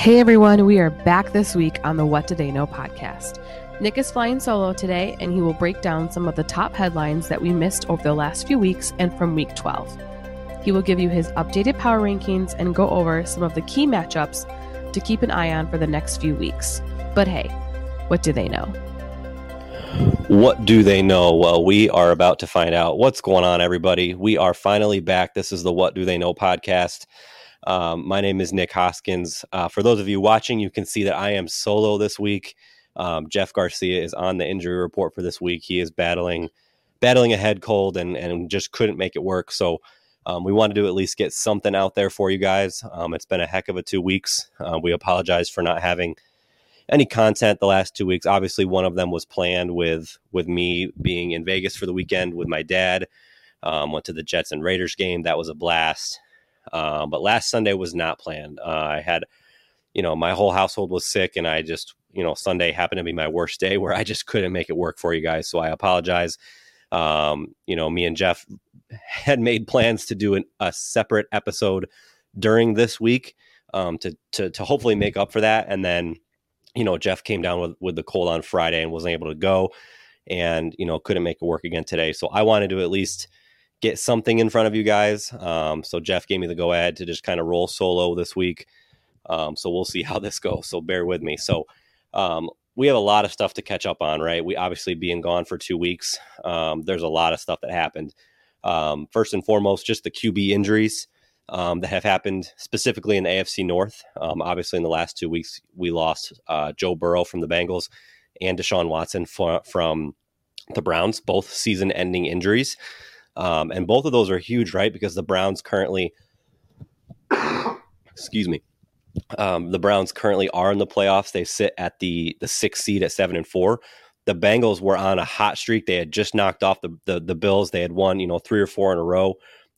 Hey everyone, we are back this week on the What Do They Know podcast. Nick is flying solo today, and he will break down some of the top headlines that we missed over the last few weeks and from week 12. He will give you his updated power rankings and go over some of the key matchups to keep an eye on for the next few weeks. But hey, what do they know? What do they know? Well, we are about to find out what's going on, everybody. We are finally back. This is the What Do They Know podcast. Um, my name is Nick Hoskins. Uh, for those of you watching, you can see that I am solo this week. Um, Jeff Garcia is on the injury report for this week. He is battling battling a head cold and and just couldn't make it work. So um, we wanted to at least get something out there for you guys. Um, it's been a heck of a two weeks. Uh, we apologize for not having any content the last two weeks. Obviously, one of them was planned with with me being in Vegas for the weekend with my dad. Um, went to the Jets and Raiders game. That was a blast. Um, but last Sunday was not planned. Uh, I had, you know, my whole household was sick, and I just, you know, Sunday happened to be my worst day where I just couldn't make it work for you guys. So I apologize. Um, you know, me and Jeff had made plans to do an, a separate episode during this week um, to, to to hopefully make up for that, and then, you know, Jeff came down with with the cold on Friday and wasn't able to go, and you know, couldn't make it work again today. So I wanted to at least get something in front of you guys. Um, so Jeff gave me the go ahead to just kind of roll solo this week. Um, so we'll see how this goes. So bear with me. So um, we have a lot of stuff to catch up on, right? We obviously being gone for two weeks. Um, there's a lot of stuff that happened. Um, first and foremost, just the QB injuries um, that have happened specifically in the AFC North. obviously, in the last two weeks, we lost uh, Joe Burrow from the Bengals and Deshaun Watson from the Browns, both season ending injuries. Um, and both of those are huge, right? Because the Browns currently, excuse me, um, the Browns currently are in the playoffs. They sit at the the sixth seed at seven and four. The Bengals were on a hot streak. They had just knocked off the the, the Bills. They had won, you know, three or four in a row.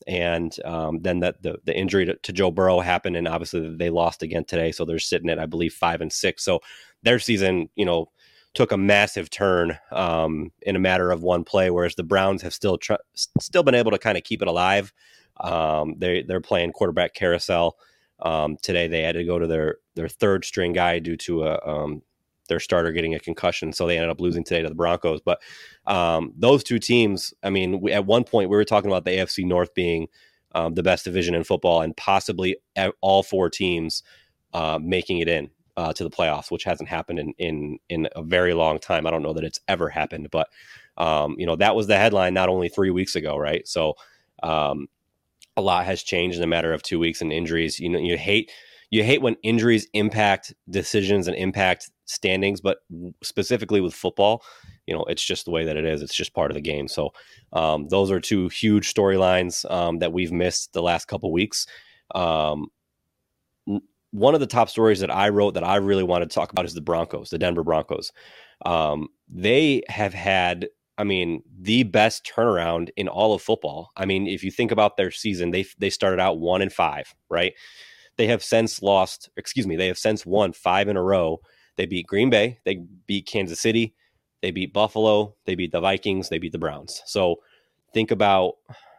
And um, then that the, the injury to, to Joe Burrow happened, and obviously they lost again today. So they're sitting at, I believe, five and six. So their season, you know, took a massive turn um, in a matter of one play, whereas the Browns have still tr- still been able to kind of keep it alive. Um, they they're playing quarterback carousel. Um, today they had to go to their their third string guy due to a um, their starter getting a concussion, so they ended up losing today to the Broncos. But um, those two teams, I mean, we, at one point we were talking about the AFC North being um, the best division in football, and possibly all four teams uh, making it in uh, to the playoffs, which hasn't happened in, in in a very long time. I don't know that it's ever happened, but um, you know that was the headline not only three weeks ago, right? So um, a lot has changed in a matter of two weeks, and injuries. You know, you hate you hate when injuries impact decisions and impact standings, but specifically with football, you know, it's just the way that it is. It's just part of the game. So um, those are two huge storylines um, that we've missed the last couple weeks. Um, one of the top stories that I wrote that I really wanted to talk about is the Broncos, the Denver Broncos. Um, they have had, I mean, the best turnaround in all of football. I mean, if you think about their season, they they started out one and five, right? They have since lost, excuse me, they have since won five in a row. They beat Green Bay, they beat Kansas City, they beat Buffalo, they beat the Vikings, they beat the Browns. So think about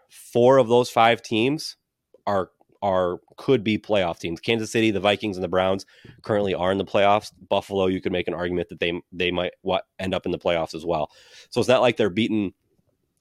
four of those five teams are are could be playoff teams. Kansas City, the Vikings, and the Browns currently are in the playoffs. Buffalo, you could make an argument that they they might what end up in the playoffs as well. So it's not like they're beating,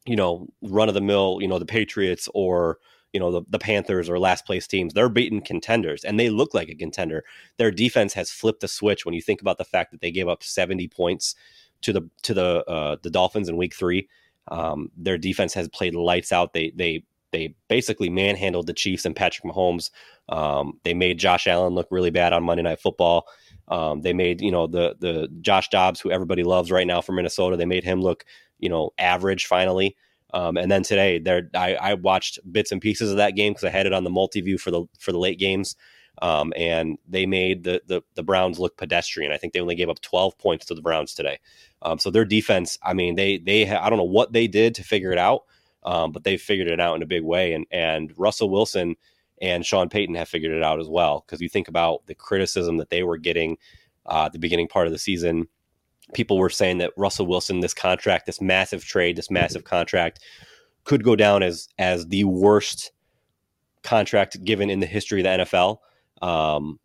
you know, run of the mill, you know, the Patriots or you know the, the Panthers or last place teams. They're beating contenders, and they look like a contender. Their defense has flipped the switch when you think about the fact that they gave up seventy points to the to the uh, the Dolphins in Week Three. Um, their defense has played lights out. They they they basically manhandled the Chiefs and Patrick Mahomes. Um, they made Josh Allen look really bad on Monday Night Football. Um, they made you know the the Josh Dobbs, who everybody loves right now from Minnesota. They made him look you know average finally. Um, and then today, there I, I, watched bits and pieces of that game because I had it on the multi view for the for the late games. Um, and they made the, the, the Browns look pedestrian. I think they only gave up 12 points to the Browns today. Um, so their defense, I mean, they they ha- I don't know what they did to figure it out, um, but they've figured it out in a big way. And and Russell Wilson and Sean Payton have figured it out as well. Because you think about the criticism that they were getting uh, at the beginning part of the season, people were saying that Russell Wilson, this contract, this massive trade, this massive contract, could go down as as the worst contract given in the history of the NFL. Um,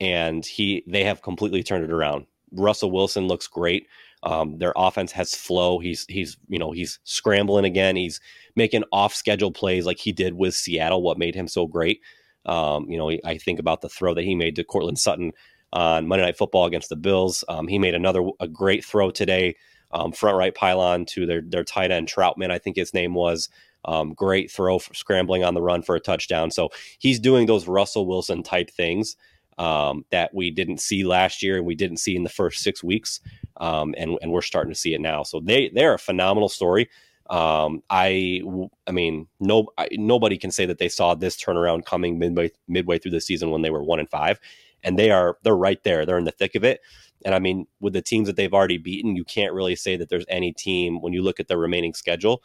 and he they have completely turned it around. Russell Wilson looks great. Um, their offense has flow. He's he's you know he's scrambling again. He's making off schedule plays like he did with Seattle. What made him so great? Um, you know, I think about the throw that he made to Courtland Sutton on Monday Night Football against the Bills. Um, he made another a great throw today, um, front right pylon to their their tight end Trautman. I think his name was. Um, great throw scrambling on the run for a touchdown. So he's doing those Russell Wilson type things um, that we didn't see last year and we didn't see in the first six weeks, um, and and we're starting to see it now. So they they're a phenomenal story. Um, I I mean no I, nobody can say that they saw this turnaround coming midway midway through the season when they were one and five and they are they're right there. They're in the thick of it. And I mean, with the teams that they've already beaten, you can't really say that there's any team when you look at the remaining schedule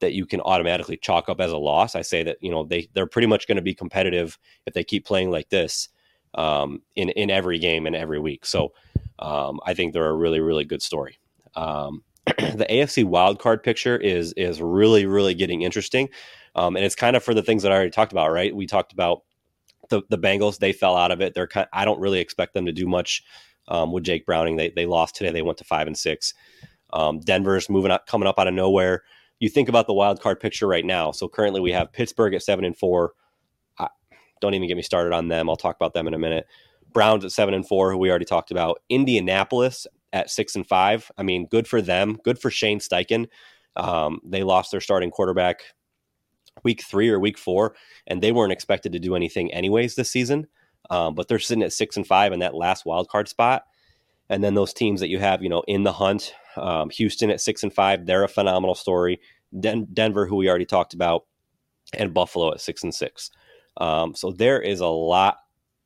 that you can automatically chalk up as a loss. I say that you know they they're pretty much going to be competitive if they keep playing like this um, in in every game and every week. So um, I think they're a really really good story. Um, the AFC wildcard picture is is really really getting interesting, um, and it's kind of for the things that I already talked about. Right, we talked about the the Bengals they fell out of it. They're kind, I don't really expect them to do much um, with Jake Browning. They they lost today. They went to five and six. Um, Denver's moving up, coming up out of nowhere. You think about the wild card picture right now. So currently we have Pittsburgh at seven and four. Don't even get me started on them. I'll talk about them in a minute. Browns at seven and four, who we already talked about. Indianapolis at six and five. I mean, good for them. Good for Shane Steichen. Um, they lost their starting quarterback week three or week four, and they weren't expected to do anything anyways this season. Um, but they're sitting at six and five in that last wild card spot. And then those teams that you have, you know, in the hunt, um, Houston at six and five, they're a phenomenal story. Den- Denver, who we already talked about, and Buffalo at six and six. Um, so there is a lot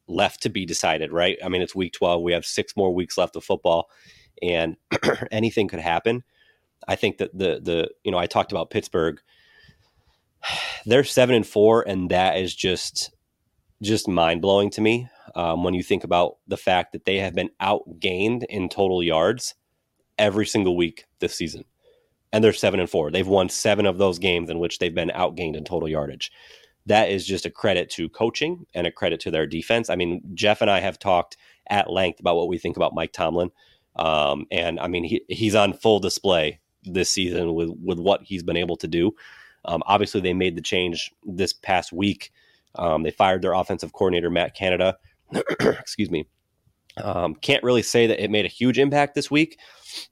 left to be decided, right? I mean, it's week 12. We have six more weeks left of football, and anything could happen. I think that the the you know I talked about Pittsburgh they're seven and four, and that is just just mind blowing to me um, when you think about the fact that they have been outgained in total yards every single week this season, and they're seven and four. They've won seven of those games in which they've been outgained in total yardage. That is just a credit to coaching and a credit to their defense. I mean, Jeff and I have talked at length about what we think about Mike Tomlin, um, and I mean he, he's on full display this season with with what he's been able to do. Um, obviously, they made the change this past week. Um, they fired their offensive coordinator, Matt Canada. Excuse me. Um, can't really say that it made a huge impact this week.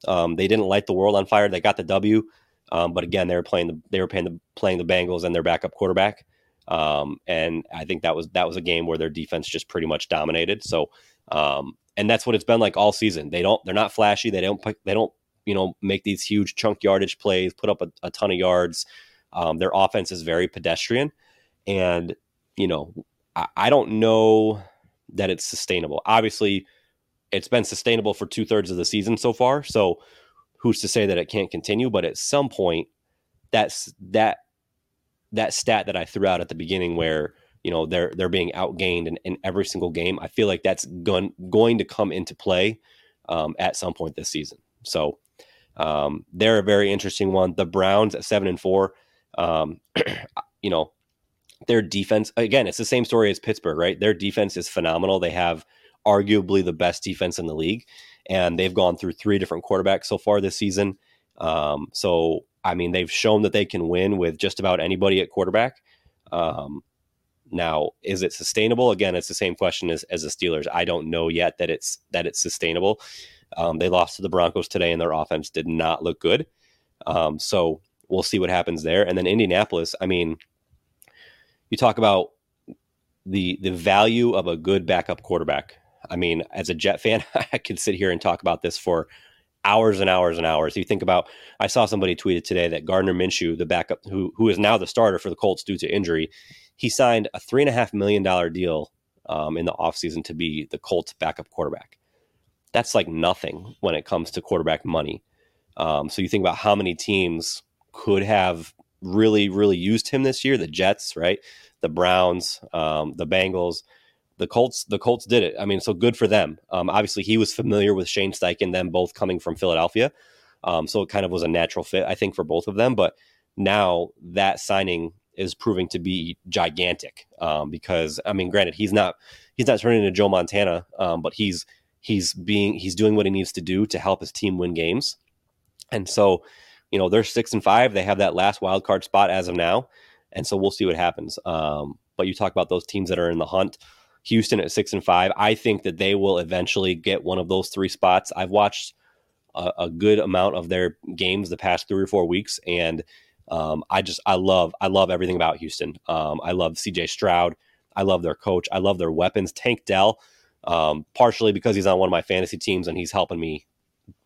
Um, they didn't light the world on fire. They got the W, um, but again, they were playing the they were playing the playing the Bengals and their backup quarterback. Um, and I think that was that was a game where their defense just pretty much dominated. So, um, and that's what it's been like all season. They don't they're not flashy. They don't they don't you know make these huge chunk yardage plays, put up a, a ton of yards. Um, their offense is very pedestrian, and you know I, I don't know that it's sustainable. Obviously, it's been sustainable for two thirds of the season so far. So who's to say that it can't continue? But at some point, that's that that stat that I threw out at the beginning where you know they're they're being outgained in, in every single game. I feel like that's going going to come into play um, at some point this season. So um, they're a very interesting one. The Browns at seven and four. Um, you know, their defense again, it's the same story as Pittsburgh, right? Their defense is phenomenal. They have arguably the best defense in the league, and they've gone through three different quarterbacks so far this season. Um, so I mean, they've shown that they can win with just about anybody at quarterback. Um, now, is it sustainable? Again, it's the same question as, as the Steelers. I don't know yet that it's that it's sustainable. Um, they lost to the Broncos today, and their offense did not look good. Um, so we'll see what happens there. And then Indianapolis, I mean, you talk about the the value of a good backup quarterback. I mean, as a Jet fan, I could sit here and talk about this for hours and hours and hours. You think about I saw somebody tweeted today that Gardner Minshew, the backup who who is now the starter for the Colts due to injury, he signed a three and a half million dollar deal um, in the offseason to be the Colts backup quarterback. That's like nothing when it comes to quarterback money. Um, so you think about how many teams could have really, really used him this year. The Jets, right? The Browns, um, the Bengals, the Colts. The Colts did it. I mean, so good for them. Um, obviously, he was familiar with Shane Steichen, them both coming from Philadelphia, um, so it kind of was a natural fit, I think, for both of them. But now that signing is proving to be gigantic. Um, because I mean, granted, he's not he's not turning into Joe Montana, um, but he's he's being he's doing what he needs to do to help his team win games. And so, you know, they're six and five. They have that last wild card spot as of now, and so we'll see what happens. Um, but you talk about those teams that are in the hunt. Houston at six and five. I think that they will eventually get one of those three spots. I've watched a, a good amount of their games the past three or four weeks, and um, I just I love I love everything about Houston. Um, I love C.J. Stroud. I love their coach. I love their weapons. Tank Dell, um, partially because he's on one of my fantasy teams and he's helping me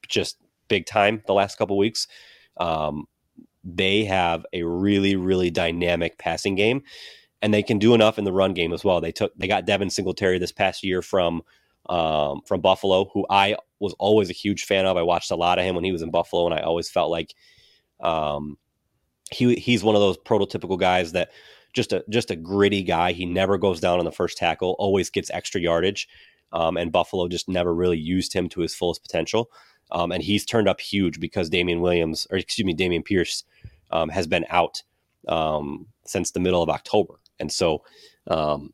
just big time the last couple weeks. Um, they have a really really dynamic passing game, and they can do enough in the run game as well. They took they got Devin Singletary this past year from um, from Buffalo, who I was always a huge fan of. I watched a lot of him when he was in Buffalo, and I always felt like um, he he's one of those prototypical guys that just a just a gritty guy. He never goes down on the first tackle, always gets extra yardage, um, and Buffalo just never really used him to his fullest potential. Um, and he's turned up huge because Damien Williams, or excuse me, Dameon Pierce, um, has been out um, since the middle of October, and so um,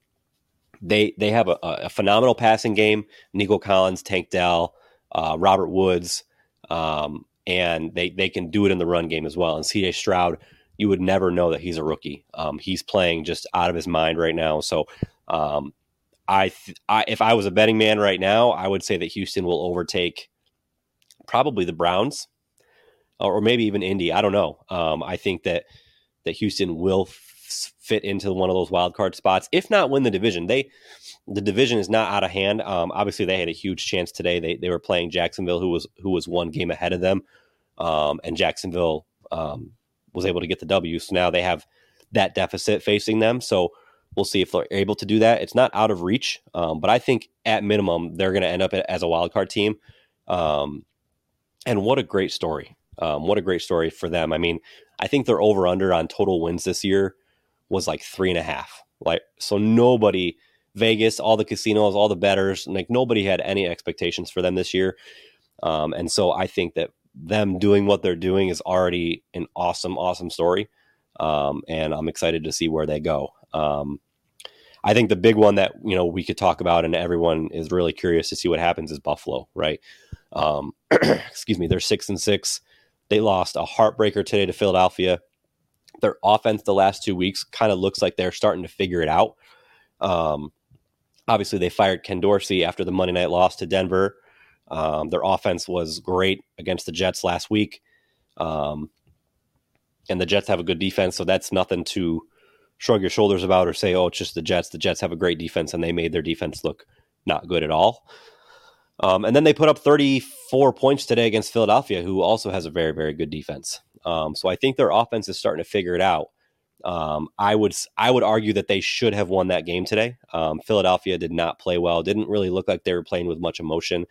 they they have a, a, phenomenal passing game. Nico Collins, Tank Dell, uh, Robert Woods, um, and they they can do it in the run game as well. And CJ Stroud, you would never know that he's a rookie. Um, he's playing just out of his mind right now. So, um, I, th- I if I was a betting man right now, I would say that Houston will overtake probably the Browns, or maybe even Indy. I don't know. Um, I think that that Houston will fit into one of those wild card spots, if not win the division. They the division is not out of hand. Um, obviously, they had a huge chance today. They they were playing Jacksonville, who was who was one game ahead of them, um, and Jacksonville um, was able to get the W. So now they have that deficit facing them. So we'll see if they're able to do that. It's not out of reach, um, but I think at minimum they're going to end up as a wild card team. Um, and what a great story! Um, what a great story for them. I mean, I think they're over under on total wins this year was like three and a half. Like so, nobody Vegas, all the casinos, all the betters, like nobody had any expectations for them this year. Um, and so I think that them doing what they're doing is already an awesome, awesome story. Um, and I'm excited to see where they go. Um, I think the big one that you know we could talk about, and everyone is really curious to see what happens, is Buffalo. Right? Um, excuse me. They're six and six. They lost a heartbreaker today to Philadelphia. Their offense the last two weeks kind of looks like they're starting to figure it out. Um, obviously they fired Ken Dorsey after the Monday night loss to Denver. Um, their offense was great against the Jets last week. Um, and the Jets have a good defense, so that's nothing to shrug your shoulders about or say, oh, it's just the Jets. The Jets have a great defense, and they made their defense look not good at all. Um, and then they put up 34 points today against Philadelphia, who also has a very, very good defense. Um, so I think their offense is starting to figure it out. Um, I would I would argue that they should have won that game today. Um, Philadelphia did not play well. Didn't really look like they were playing with much emotion.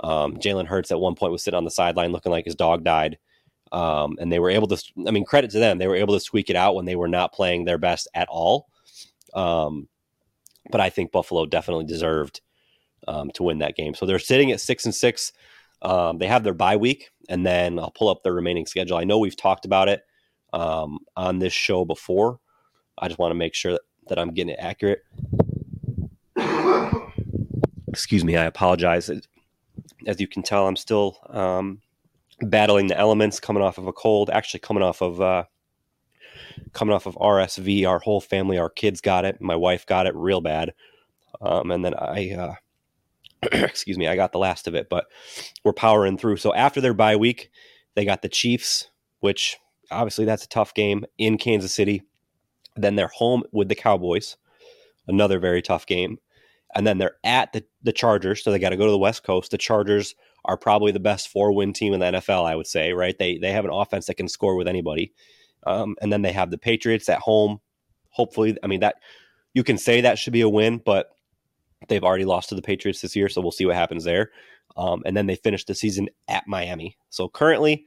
Um, Jalen Hurts at one point was sitting on the sideline looking like his dog died. Um, and they were able to. I mean, credit to them. They were able to squeak it out when they were not playing their best at all. Um, but I think Buffalo definitely deserved um, to win that game. So they're sitting at six and six. they have their bye week, and then I'll pull up the remaining schedule. I know we've talked about it um, on this show before. I just want to make sure that, that I'm getting it accurate. Excuse me, I apologize. As you can tell, I'm still um, battling the elements, coming off of a cold. Actually, coming off of uh, coming off of RSV. Our whole family, our kids got it. My wife got it real bad, um, and then I, uh, excuse me, I got the last of it. But we're powering through. So after their bye week, they got the Chiefs, which obviously that's a tough game in Kansas City. Then they're home with the Cowboys, another very tough game. And then they're at the, the Chargers, so they got to go to the West Coast. The Chargers are probably the best four win team in the NFL, I would say, right? They they have an offense that can score with anybody. Um, and then they have the Patriots at home. Hopefully, I mean that you can say that should be a win, but they've already lost to the Patriots this year, so we'll see what happens there. Um, and then they finish the season at Miami. So currently,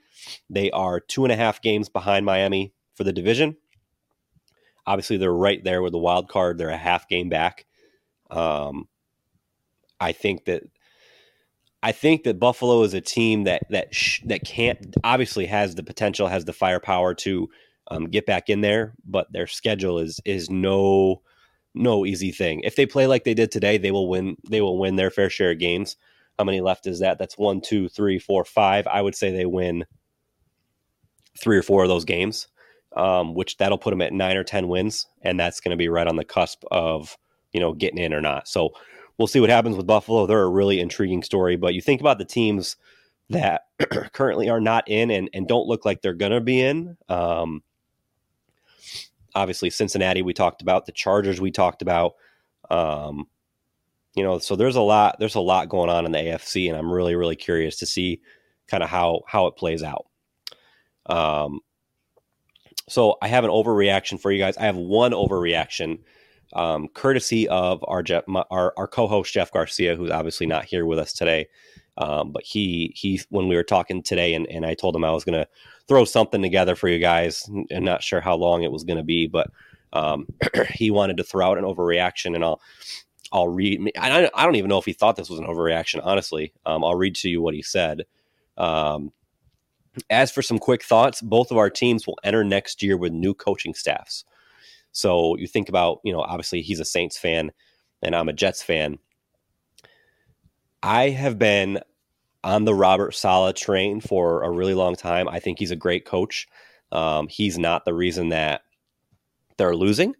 they are two and a half games behind Miami for the division. Obviously, they're right there with the wild card. They're a half game back. Um, I think that I think that Buffalo is a team that that sh- that can't obviously has the potential, has the firepower to um, get back in there, but their schedule is is no no easy thing. If they play like they did today, they will win. They will win their fair share of games. How many left is that? That's one, two, three, four, five. I would say they win three or four of those games, um, which that'll put them at nine or ten wins, and that's going to be right on the cusp of you know getting in or not. So we'll see what happens with Buffalo. They're a really intriguing story, but you think about the teams that currently are not in and, and don't look like they're going to be in. Um, obviously, Cincinnati, we talked about the Chargers, we talked about. Um, you know, so there's a lot there's a lot going on in the AFC, and I'm really really curious to see kind of how how it plays out. Um, so I have an overreaction for you guys. I have one overreaction, um, courtesy of our Jeff, my, our our co-host Jeff Garcia, who's obviously not here with us today. Um, but he he when we were talking today, and, and I told him I was to throw something together for you guys, and not sure how long it was to be, but um, he wanted to throw out an overreaction, and I'll I'll read. I, I don't even know if he thought this was an overreaction. Honestly, um, I'll read to you what he said. Um, as for some quick thoughts, both of our teams will enter next year with new coaching staffs. So you think about, you know, obviously he's a Saints fan and I'm a Jets fan. I have been on the Robert Saleh train for a really long time. I think he's a great coach. Um, he's not the reason that they're losing.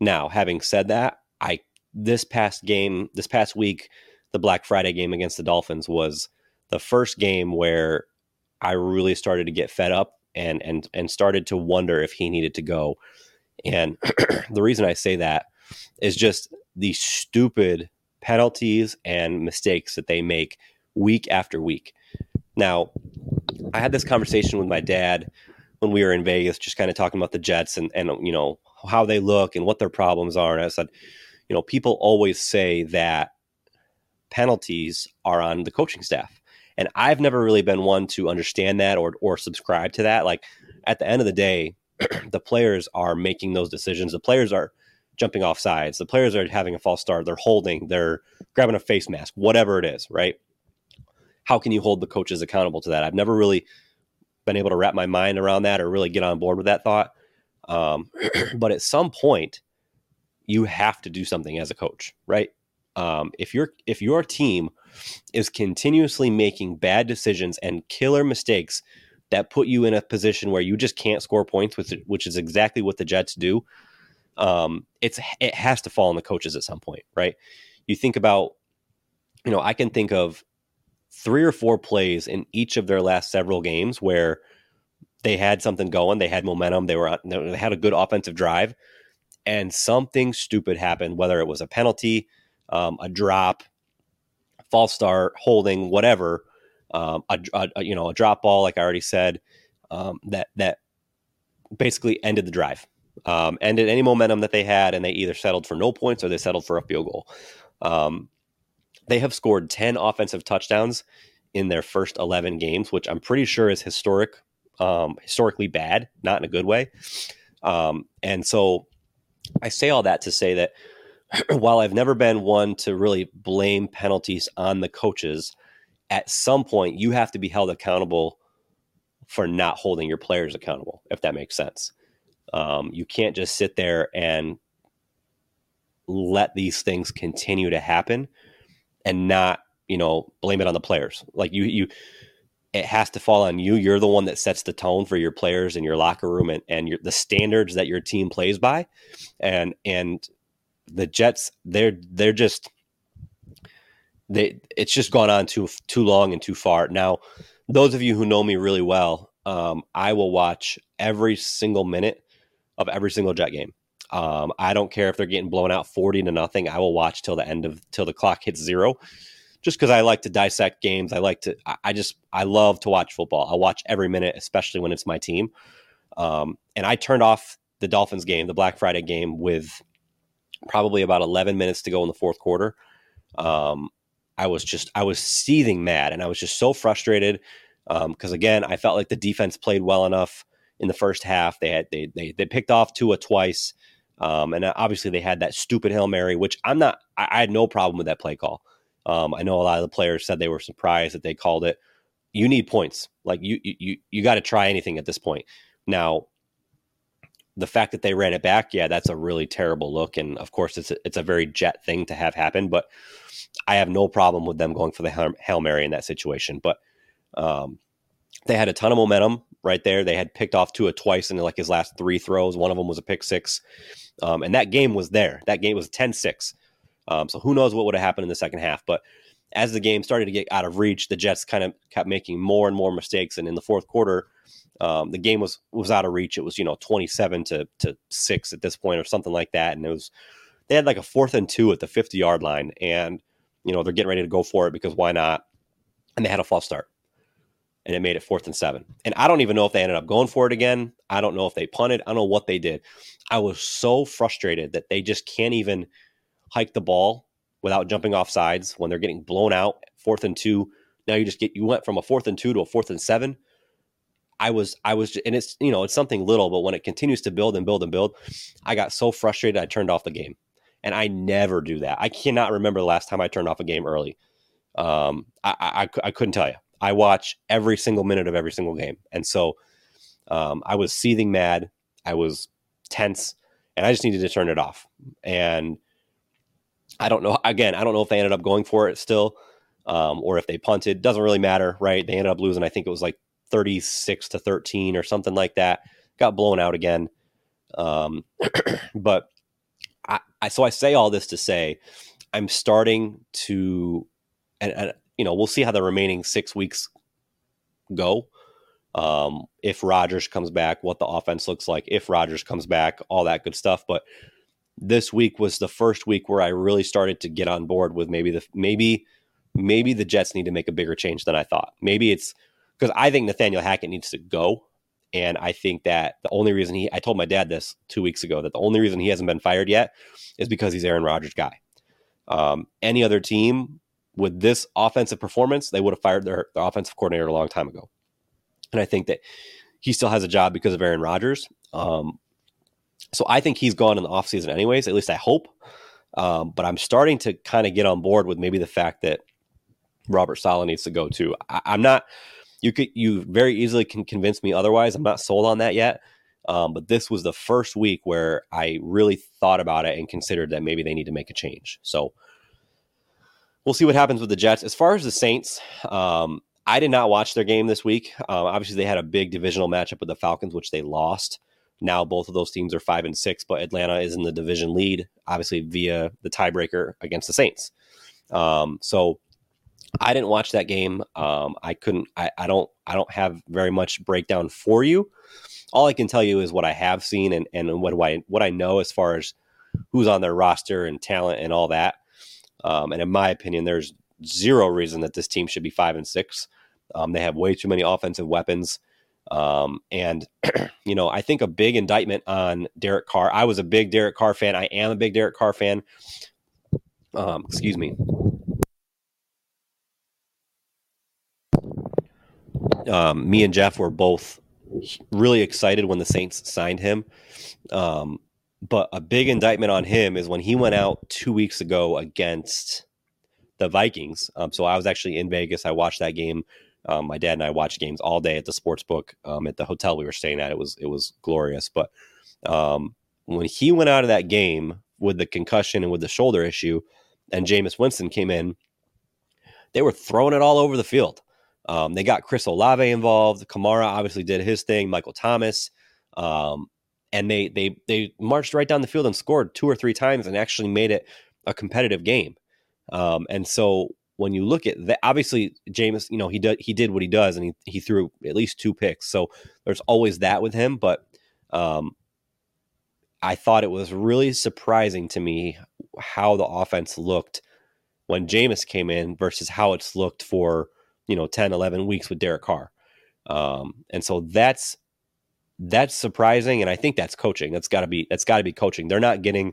Now, having said that, I this past game, this past week, the Black Friday game against the Dolphins was the first game where I really started to get fed up and and and started to wonder if he needed to go. And the reason I say that is just the stupid penalties and mistakes that they make week after week. Now, I had this conversation with my dad when we were in Vegas, just kind of talking about the Jets and and you know how they look and what their problems are. And I said, you know, people always say that penalties are on the coaching staff. And I've never really been one to understand that or or subscribe to that. Like at the end of the day, the players are making those decisions. The players are jumping off sides. The players are having a false start. They're holding, they're grabbing a face mask, whatever it is, right? How can you hold the coaches accountable to that? I've never really been able to wrap my mind around that or really get on board with that thought. Um, but at some point, you have to do something as a coach, right? Um, if your if your team is continuously making bad decisions and killer mistakes that put you in a position where you just can't score points, which, which is exactly what the Jets do, um, it's it has to fall on the coaches at some point, right? You think about, you know, I can think of three or four plays in each of their last several games where they had something going, they had momentum, they were they had a good offensive drive, and something stupid happened, whether it was a penalty, um, a drop, false start, holding, whatever, um, a, a, you know a drop ball, like I already said, um, that that basically ended the drive um, ended any momentum that they had, and they either settled for no points or they settled for a field goal. Um, they have scored 10 offensive touchdowns in their first 11 games, which I'm pretty sure is historic, um, historically bad, not in a good way. Um, and so I say all that to say that while I've never been one to really blame penalties on the coaches, at some point you have to be held accountable for not holding your players accountable, if that makes sense. Um, you can't just sit there and let these things continue to happen and not, you know, blame it on the players. Like you, you, it has to fall on you. You're the one that sets the tone for your players in your locker room and, and your, the standards that your team plays by. And, and the Jets, they're, they're just, they, it's just gone on too, too long and too far. Now, those of you who know me really well, um, I will watch every single minute of every single Jet game. Um, I don't care if they're getting blown out 40 to nothing. I will watch till the end of till the clock hits zero. Just because I like to dissect games. I like to I just I love to watch football. I watch every minute, especially when it's my team. Um, and I turned off the Dolphins game, the Black Friday game, with probably about 11 minutes to go in the fourth quarter. Um, I was just I was seething mad and I was just so frustrated because um, again I felt like the defense played well enough in the first half. They had they they, they picked off Tua twice, um, and obviously they had that stupid hail mary, which I'm not. I, I had no problem with that play call. Um, I know a lot of the players said they were surprised that they called it. You need points. Like you you you got to try anything at this point. Now, the fact that they ran it back, yeah, that's a really terrible look. And of course, it's a, it's a very jet thing to have happen. But I have no problem with them going for the hail mary in that situation. But um, they had a ton of momentum right there. They had picked off Tua twice in like his last three throws. One of them was a pick six. Um, and that game was there. That game was 10 6. Um, so who knows what would have happened in the second half. But as the game started to get out of reach, the Jets kind of kept making more and more mistakes. And in the fourth quarter, um, the game was was out of reach. It was you know 27 to to six at this point or something like that. And it was they had like a fourth and two at the 50 yard line, and you know they're getting ready to go for it because why not? And they had a false start and it made it fourth and seven. And I don't even know if they ended up going for it again. I don't know if they punted. I don't know what they did. I was so frustrated that they just can't even hike the ball without jumping off sides when they're getting blown out, fourth and two. Now you just get you went from a fourth and two to a fourth and seven. I was I was and it's you know it's something little, but when it continues to build and build and build, I got so frustrated I turned off the game. And I never do that. I cannot remember the last time I turned off a game early. Um, I, I, I couldn't tell you. I watch every single minute of every single game. And so um, I was seething mad. I was tense and I just needed to turn it off. And I don't know. Again, I don't know if they ended up going for it still um, or if they punted. Doesn't really matter, right? They ended up losing. I think it was like 36 to 13 or something like that. Got blown out again. Um, but I, I, so I say all this to say I'm starting to, and, and you know, we'll see how the remaining six weeks go. Um, if Rodgers comes back, what the offense looks like, if Rodgers comes back, all that good stuff. But this week was the first week where I really started to get on board with maybe the maybe maybe the Jets need to make a bigger change than I thought. Maybe it's because I think Nathaniel Hackett needs to go. And I think that the only reason he, I told my dad this two weeks ago, that the only reason he hasn't been fired yet is because he's Aaron Rodgers' guy. Um, any other team with this offensive performance, they would have fired their, their, offensive coordinator a long time ago. And I think that he still has a job because of Aaron Rodgers. Um, so I think he's gone in the offseason anyways, at least I hope. Um, but I'm starting to kind of get on board with maybe the fact that Robert Saleh needs to go too. I, am not, you could, you very easily can convince me otherwise. I'm not sold on that yet. Um, but this was the first week where I really thought about it and considered that maybe they need to make a change. So, we'll see what happens with the Jets. As far as the Saints, um, I did not watch their game this week. Um, obviously, they had a big divisional matchup with the Falcons, which they lost. Now both of those teams are five and six, but Atlanta is in the division lead, obviously via the tiebreaker against the Saints. Um, so I didn't watch that game. Um, I couldn't. I, I, don't. I don't have very much breakdown for you. All I can tell you is what I have seen and, and what I what I know as far as who's on their roster and talent and all that. Um, and in my opinion, there's zero reason that this team should be five and six. Um, they have way too many offensive weapons. Um, and, you know, I think a big indictment on Derek Carr. I was a big Derek Carr fan. I am a big Derek Carr fan. Um, excuse me. Um, me and Jeff were both really excited when the Saints signed him. Um, but a big indictment on him is when he went out two weeks ago against the Vikings. Um, so I was actually in Vegas. I watched that game. Um, my dad and I watched games all day at the sports book um, at the hotel we were staying at. It was it was glorious. But um, when he went out of that game with the concussion and with the shoulder issue, and Jameis Winston came in, they were throwing it all over the field. Um, they got Chris Olave involved. Kamara obviously did his thing. Michael Thomas. Um, and they they they marched right down the field and scored two or three times and actually made it a competitive game. Um, and so when you look at that, obviously Jameis, you know he did he did what he does, and he he threw at least two picks. So there's always that with him, but um, I thought it was really surprising to me how the offense looked when Jameis came in versus how it's looked for you know 10, 11 weeks with Derek Carr. Um, and so that's that's surprising, and I think that's coaching. That's got to be that's got to be coaching. They're not getting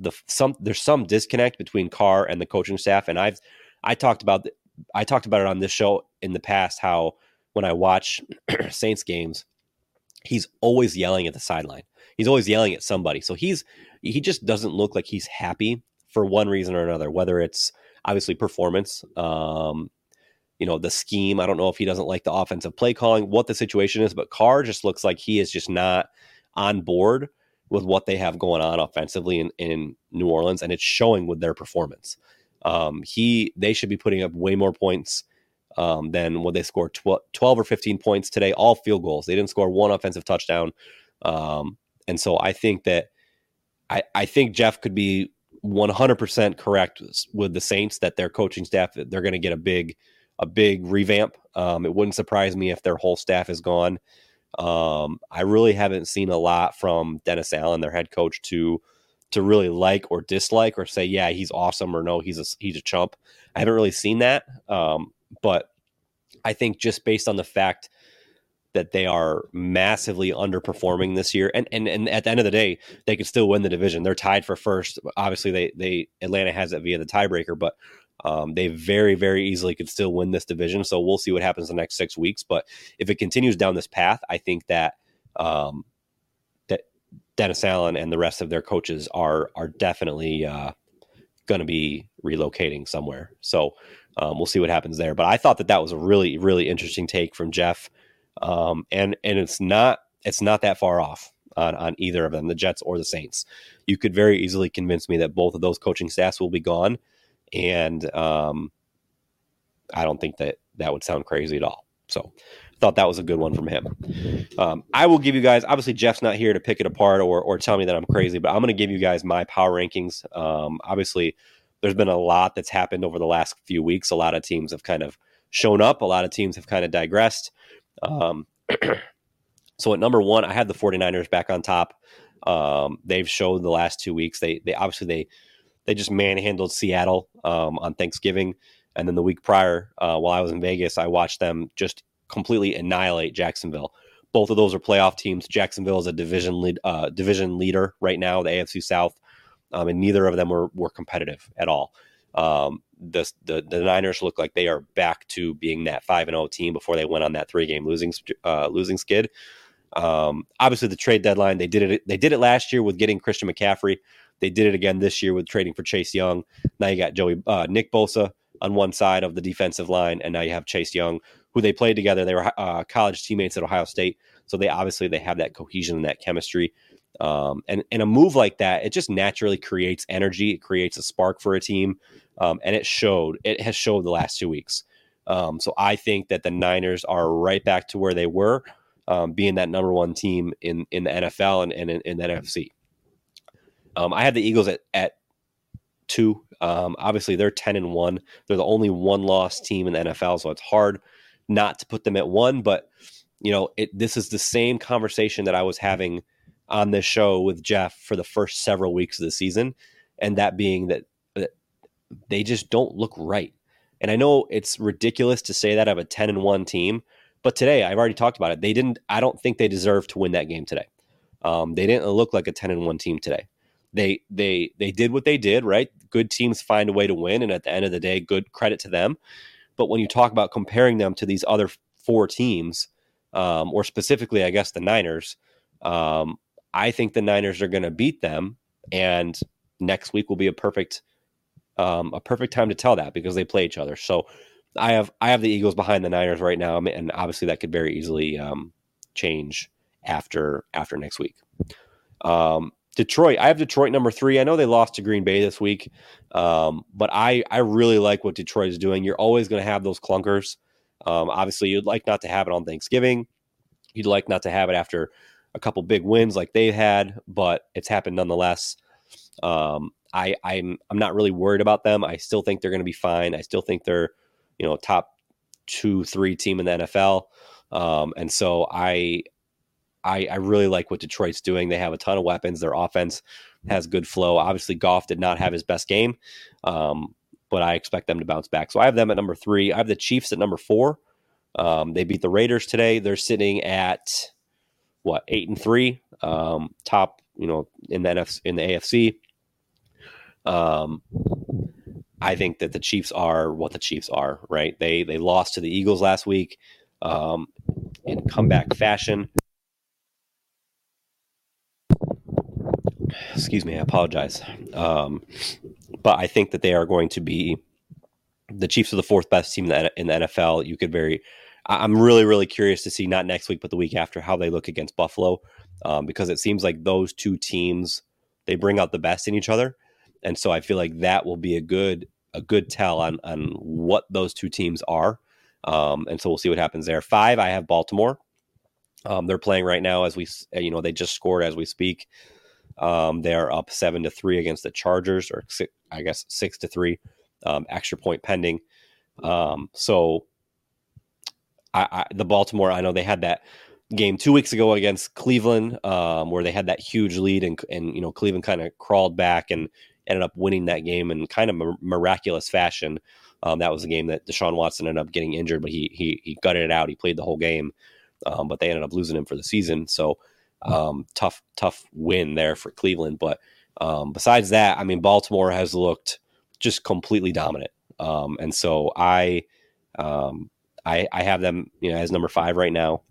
the some. There's some disconnect between Carr and the coaching staff, and I've I talked about I talked about it on this show in the past. How when I watch Saints games, he's always yelling at the sideline. He's always yelling at somebody. So he's he just doesn't look like he's happy for one reason or another. Whether it's obviously performance, um, you know, the scheme. I don't know if he doesn't like the offensive play calling, what the situation is, but Carr just looks like he is just not on board with what they have going on offensively in, in New Orleans, and it's showing with their performance. Um, he they should be putting up way more points um, than what they scored 12, 12, or 15 points today, all field goals. They didn't score one offensive touchdown. Um, and so I think that I, I think Jeff could be 100% correct with the Saints that their coaching staff they're going to get a big a big revamp. Um, it wouldn't surprise me if their whole staff is gone. Um, I really haven't seen a lot from Dennis Allen, their head coach, to to really like or dislike or say, yeah, he's awesome or no, he's a he's a chump. I haven't really seen that, um, but I think just based on the fact that they are massively underperforming this year, and and and at the end of the day, they could still win the division. They're tied for first. Obviously, they they Atlanta has it via the tiebreaker, but um, they very, very easily could still win this division. So we'll see what happens the next six weeks. But if it continues down this path, I think that um, that Dennis Allen and the rest of their coaches are are definitely uh, going to be relocating somewhere. So um, we'll see what happens there. But I thought that that was a really, really interesting take from Jeff, um, and and it's not it's not that far off on, on either of them, the Jets or the Saints. You could very easily convince me that both of those coaching staffs will be gone and um, I don't think that that would sound crazy at all. So thought that was a good one from him. Um, I will give you guys. Obviously, Jeff's not here to pick it apart or or tell me that I'm crazy, but I'm going to give you guys my power rankings. Um, obviously, there's been a lot that's happened over the last few weeks. A lot of teams have kind of shown up. A lot of teams have kind of digressed. Um, so at number one, I had the 49ers back on top. Um, they've showed the last two weeks. They they obviously they they just manhandled Seattle um, on Thanksgiving, and then the week prior, uh, while I was in Vegas, I watched them just completely annihilate Jacksonville. Both of those are playoff teams. Jacksonville is a division lead, uh, division leader right now, the AFC South, um, and neither of them were, were competitive at all. Um, the, the the Niners look like they are back to being that five and zero oh team before they went on that three game losing uh, losing skid. Um, obviously, the trade deadline they did it. They did it last year with getting Christian McCaffrey. They did it again this year with trading for Chase Young. Now you got Joey uh, Nick Bosa on one side of the defensive line, and now you have Chase Young, who they played together. They were uh, college teammates at Ohio State, so they obviously they have that cohesion and that chemistry. Um, and and a move like that, it just naturally creates energy. It creates a spark for a team, um, and it showed. It has showed the last two weeks. Um, so I think that the Niners are right back to where they were, um, being that number one team in in the NFL and, and in, in the NFC. Um, I had the Eagles at at two. Um, obviously, they're ten and one. They're the only one loss team in the NFL, so it's hard not to put them at one. But you know, it, this is the same conversation that I was having on this show with Jeff for the first several weeks of the season, and that being that, that they just don't look right. And I know it's ridiculous to say that of a ten and one team, but today I've already talked about it. They didn't. I don't think they deserve to win that game today. Um, they didn't look like a ten and one team today they they they did what they did right? Good teams find a way to win and at the end of the day good credit to them. But when you talk about comparing them to these other four teams um, or specifically i guess the niners um, i think the niners are going to beat them and next week will be a perfect um, a perfect time to tell that because they play each other. So i have i have the eagles behind the niners right now and obviously that could very easily um, change after after next week. Um, Detroit, I have Detroit number three. I know they lost to Green Bay this week, um, but I I really like what Detroit is doing. You're always going to have those clunkers. Um, obviously, you'd like not to have it on Thanksgiving. You'd like not to have it after a couple big wins like they've had, but it's happened nonetheless. Um, I I'm I'm not really worried about them. I still think they're going to be fine. I still think they're you know top two three team in the NFL. Um, and so I I, I really like what Detroit's doing. They have a ton of weapons. Their offense has good flow. Obviously, Goff did not have his best game, um, but I expect them to bounce back. So I have them at number three. I have the Chiefs at number four. Um, they beat the Raiders today. They're sitting at what eight and three, um, top you know in the NFC, in the AFC. Um, I think that the Chiefs are what the Chiefs are. Right? They they lost to the Eagles last week um, in comeback fashion. Excuse me, I apologize. Um, but I think that they are going to be the Chiefs are the fourth best team in the, NFL. You could very, I'm really, really curious to see not next week, but the week after how they look against Buffalo, um, because it seems like those two teams they bring out the best in each other, and so I feel like that will be a good a good tell on on what those two teams are, um, and so we'll see what happens there. Five, I have Baltimore. Um, they're playing right now as we, you know, they just scored as we speak. Um, they are up seven to three against the Chargers, or six, I guess six to three, um, extra point pending. Um, so, I, I, the Baltimore, I know they had that game two weeks ago against Cleveland, um, where they had that huge lead, and and you know Cleveland kind of crawled back and ended up winning that game in kind of miraculous fashion. Um, that was a game that Deshaun Watson ended up getting injured, but he he he gutted it out. He played the whole game, um, but they ended up losing him for the season. So um, tough, tough win there for Cleveland. But um, besides that, I mean, Baltimore has looked just completely dominant. Um, and so I, um, I, I have them, you know, as number five right now.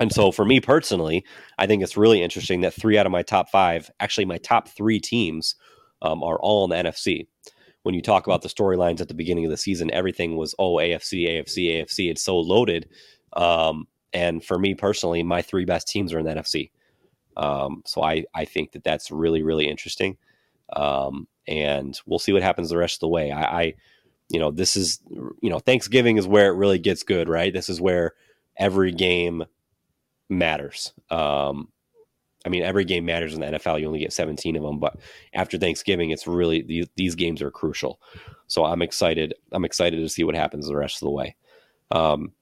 And so for me personally, I think it's really interesting that three out of my top five, actually my top three teams, um, are all in the NFC. When you talk about the storylines at the beginning of the season, everything was oh AFC, AFC, AFC. It's so loaded. Um, and for me personally, my three best teams are in the NFC. Um, so I, I think that that's really, really interesting. Um, and we'll see what happens the rest of the way. I, I, you know, this is, you know, Thanksgiving is where it really gets good, right? This is where every game matters. Um, I mean, every game matters in the NFL. You only get 17 of them, but after Thanksgiving, it's really these, these games are crucial. So I'm excited. I'm excited to see what happens the rest of the way. Um,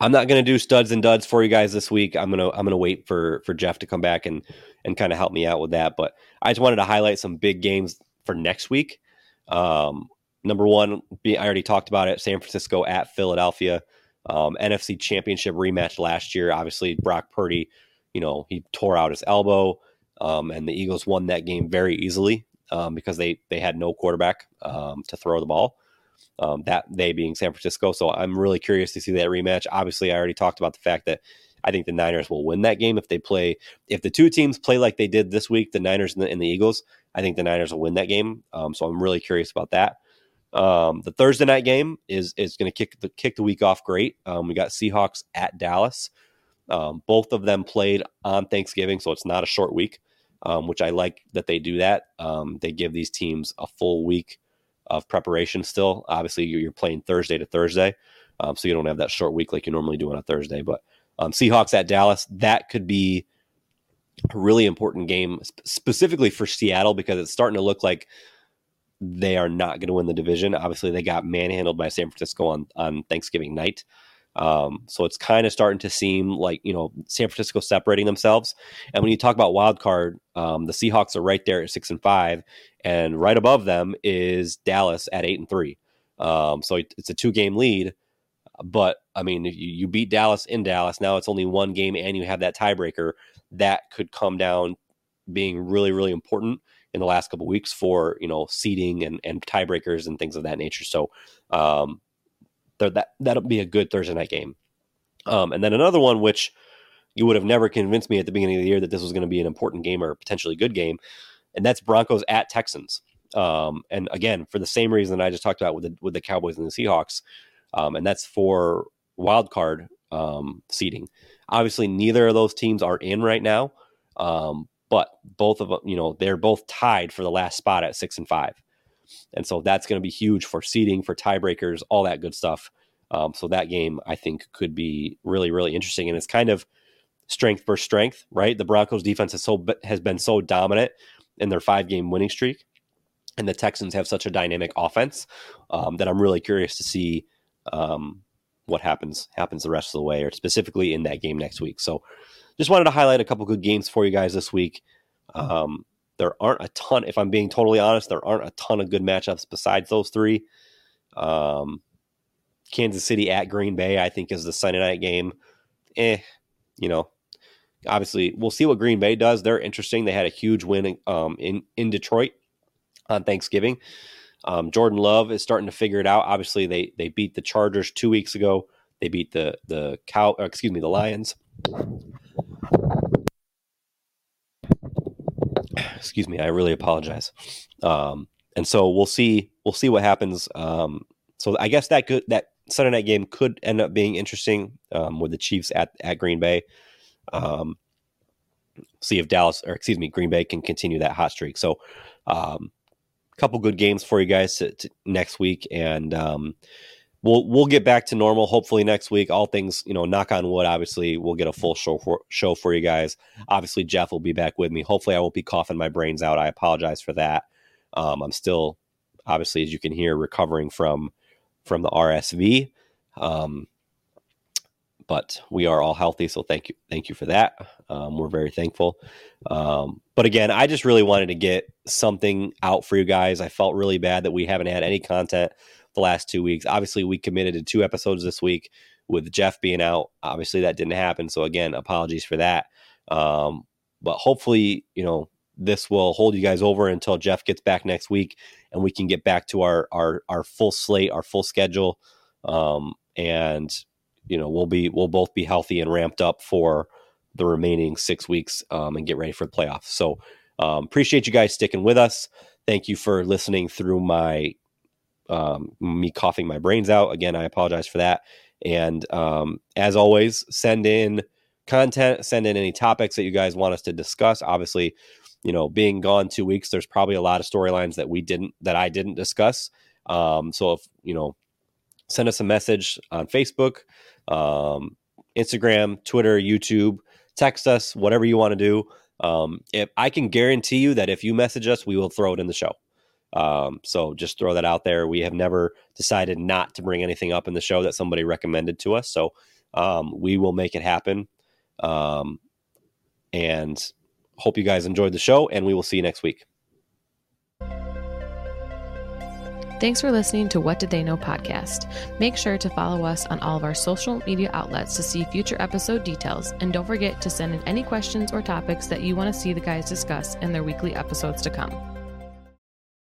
I'm not going to do studs and duds for you guys this week. I'm gonna I'm gonna wait for for Jeff to come back and and kind of help me out with that. But I just wanted to highlight some big games for next week. Um, number one, I already talked about it. San Francisco at Philadelphia, um, NFC Championship rematch last year. Obviously, Brock Purdy, you know, he tore out his elbow, um, and the Eagles won that game very easily um, because they they had no quarterback um, to throw the ball um, that they being San Francisco. So I'm really curious to see that rematch. Obviously, I already talked about the fact that I think the Niners will win that game if they play. If the two teams play like they did this week, the Niners and the, and the Eagles, I think the Niners will win that game. Um, so I'm really curious about that. Um, the Thursday night game is is going to kick the kick the week off great. Um, we got Seahawks at Dallas. Um, both of them played on Thanksgiving, so it's not a short week, um, which I like that they do that. They give these teams a full week of preparation still. Obviously, you're playing Thursday to Thursday, um, so you don't have that short week like you normally do on a Thursday. But um, Seahawks at Dallas, that could be a really important game, specifically for Seattle because it's starting to look like they are not going to win the division. Obviously, they got manhandled by San Francisco on on Thanksgiving night. Um, so it's kind of starting to seem like you know San Francisco separating themselves. And when you talk about wild card, um, the Seahawks are right there at six and five, and right above them is Dallas at eight and three. Um, so it's a two game lead. But I mean, you, you beat Dallas in Dallas. Now it's only one game, and you have that tiebreaker that could come down being really, really important in the last couple weeks for you know seeding and and tiebreakers and things of that nature. So um, that that'll be a good Thursday night game. Um, and then another one which you would have never convinced me at the beginning of the year that this was going to be an important game or potentially good game, and that's Broncos at Texans. Um, and again, for the same reason that I just talked about with the with the Cowboys and the Seahawks, um, and that's for wild card um, seeding. Obviously, neither of those teams are in right now, um, but both of them, you know, they're both tied for the last spot at six and five. And so that's going to be huge for seeding, for tiebreakers, all that good stuff. Um, so that game, I think, could be really, really interesting. And it's kind of strength for strength, right? The Broncos defense has so has been so dominant in their five game winning streak, and the Texans have such a dynamic offense um, that I'm really curious to see um, what happens happens the rest of the way, or specifically in that game next week. So, just wanted to highlight a couple good games for you guys this week. Um, there aren't a ton, if I'm being totally honest, there aren't a ton of good matchups besides those three. Um, Kansas City at Green Bay, I think, is the Sunday night game. Eh, you know, obviously, we'll see what Green Bay does. They're interesting. They had a huge win um, in in Detroit on Thanksgiving. Um, Jordan Love is starting to figure it out. Obviously, they they beat the Chargers two weeks ago. They beat the the cow, excuse me, the Lions excuse me, I really apologize. Um, and so we'll see we'll see what happens. Um, so I guess that could that Sunday night game could end up being interesting um, with the Chiefs at at Green Bay. Um, see if Dallas or excuse me Green Bay can continue that hot streak. So, um, a couple good games for you guys to, to next week, and um, we'll we'll get back to normal hopefully next week. All things you know, knock on wood. Obviously, we'll get a full show for show for you guys. Obviously, Jeff will be back with me. Hopefully, I won't be coughing my brains out. I apologize for that. Um, I'm still obviously, as you can hear, recovering from from the RSV. Um, but we are all healthy, so thank you, thank you for that. Um, we're very thankful. Um, but again, I just really wanted to get something out for you guys. I felt really bad that we haven't had any content the last two weeks. Obviously, we committed to two episodes this week with Jeff being out. Obviously, that didn't happen. So again, apologies for that. Um, but hopefully, you know, this will hold you guys over until Jeff gets back next week, and we can get back to our our our full slate, our full schedule, um, and you know we'll be we'll both be healthy and ramped up for the remaining six weeks um, and get ready for the playoffs. So um, appreciate you guys sticking with us. Thank you for listening through my um, me coughing my brains out. Again, I apologize for that. And um, as always, send in content, send in any topics that you guys want us to discuss. Obviously, you know, being gone two weeks, there's probably a lot of storylines that we didn't that I didn't discuss. Um, so if you know, send us a message on Facebook, um, Instagram, Twitter, YouTube, text us, whatever you want to do. Um, if I can guarantee you that if you message us, we will throw it in the show. Um, so just throw that out there. We have never decided not to bring anything up in the show that somebody recommended to us. So um, we will make it happen. Um, and hope you guys enjoyed the show, and we will see you next week. Thanks for listening to What Did They Know podcast. Make sure to follow us on all of our social media outlets to see future episode details, and don't forget to send in any questions or topics that you want to see the guys discuss in their weekly episodes to come.